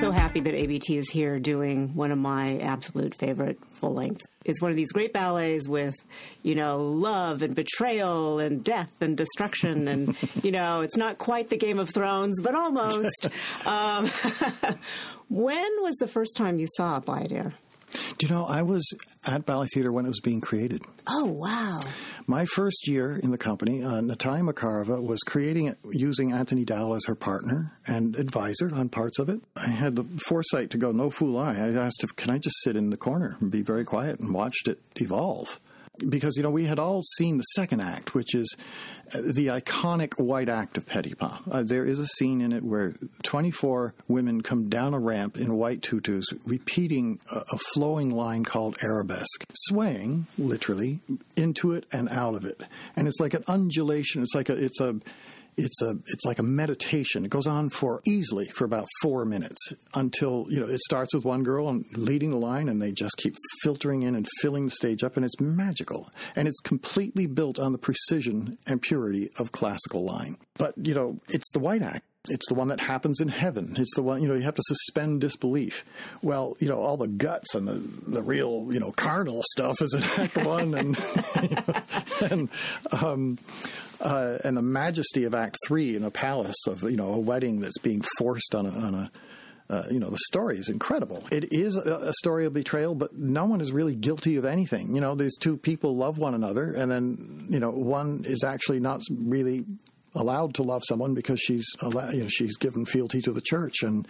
so happy that ABT is here doing one of my absolute favorite full lengths. It's one of these great ballets with, you know, love and betrayal and death and destruction. And, you know, it's not quite the Game of Thrones, but almost. um, when was the first time you saw Bayadere? Do you know, I was at Ballet Theatre when it was being created. Oh, wow. My first year in the company, uh, Natalia Makarova was creating it using Anthony Dowell as her partner and advisor on parts of it. I had the foresight to go no fool I. I asked if, can I just sit in the corner and be very quiet and watched it evolve? Because you know we had all seen the second act, which is uh, the iconic white act of Petipa. Uh, there is a scene in it where 24 women come down a ramp in white tutus, repeating a, a flowing line called arabesque, swaying literally into it and out of it, and it's like an undulation. It's like a it's a it's a it's like a meditation. It goes on for easily for about four minutes until you know it starts with one girl and leading the line, and they just keep filtering in and filling the stage up, and it's magical. And it's completely built on the precision and purity of classical line. But you know, it's the white act it's the one that happens in heaven. It's the one, you know, you have to suspend disbelief. Well, you know, all the guts and the, the real, you know, carnal stuff is in Act One and, you know, and, um, uh, and the majesty of Act Three in a palace of you know a wedding that's being forced on a, on a uh, you know, the story is incredible. It is a, a, story of betrayal, but no one is really guilty of anything. You know, these two people love one another, and then you know, one is actually not really allowed to love someone because she's you know she's given fealty to the church and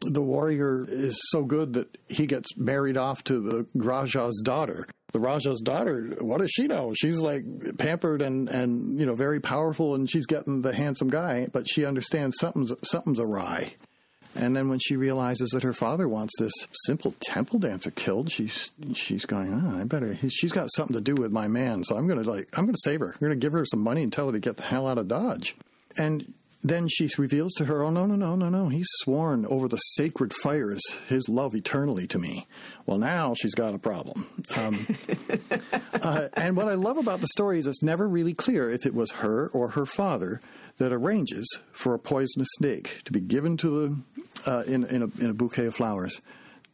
the warrior is so good that he gets married off to the Raja's daughter. The Raja's daughter, what does she know? She's like pampered and, and you know very powerful, and she's getting the handsome guy, but she understands something's something's awry. And then when she realizes that her father wants this simple temple dancer killed, she's she's going, oh, I better. She's got something to do with my man, so I'm gonna like I'm gonna save her. I'm gonna give her some money and tell her to get the hell out of Dodge. And then she reveals to her, Oh, no, no, no, no, no. He's sworn over the sacred fires his love eternally to me. Well, now she's got a problem. Um, uh, and what I love about the story is it's never really clear if it was her or her father that arranges for a poisonous snake to be given to the, uh, in, in, a, in a bouquet of flowers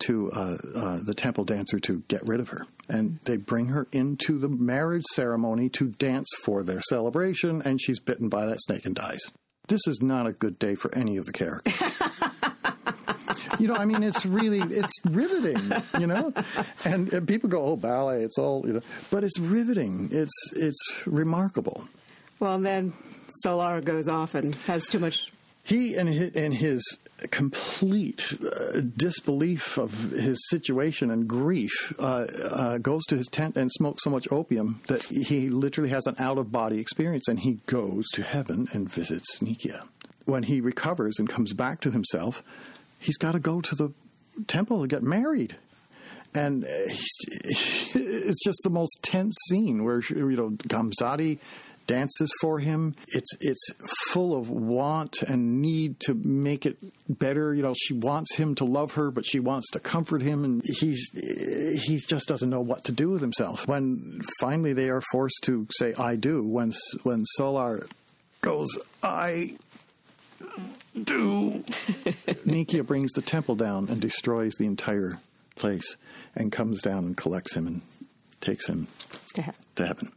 to uh, uh, the temple dancer to get rid of her. And they bring her into the marriage ceremony to dance for their celebration, and she's bitten by that snake and dies this is not a good day for any of the characters. you know, I mean, it's really it's riveting. You know, and, and, people go, "Oh, ballet, it's all," you know, but it's riveting. It's it's remarkable. Well, then Solor goes off and has too much. He and his, and his complete uh, disbelief of his situation and grief uh, uh, goes to his tent and smokes so much opium that he literally has an out of body experience and he goes to heaven and visits Nikia. When he recovers and comes back to himself, he's got to go to the temple and get married. And uh, it's just the most tense scene where, you know, Gamzati dances for him. It's it's full of want and need to make it better. You know, she wants him to love her, but she wants to comfort him, and he's he just doesn't know what to do with himself. When finally they are forced to say "I do," when when Solor goes "I." Do Nikia brings the temple down and destroys the entire place and comes down and collects him and takes him to heaven. To heaven.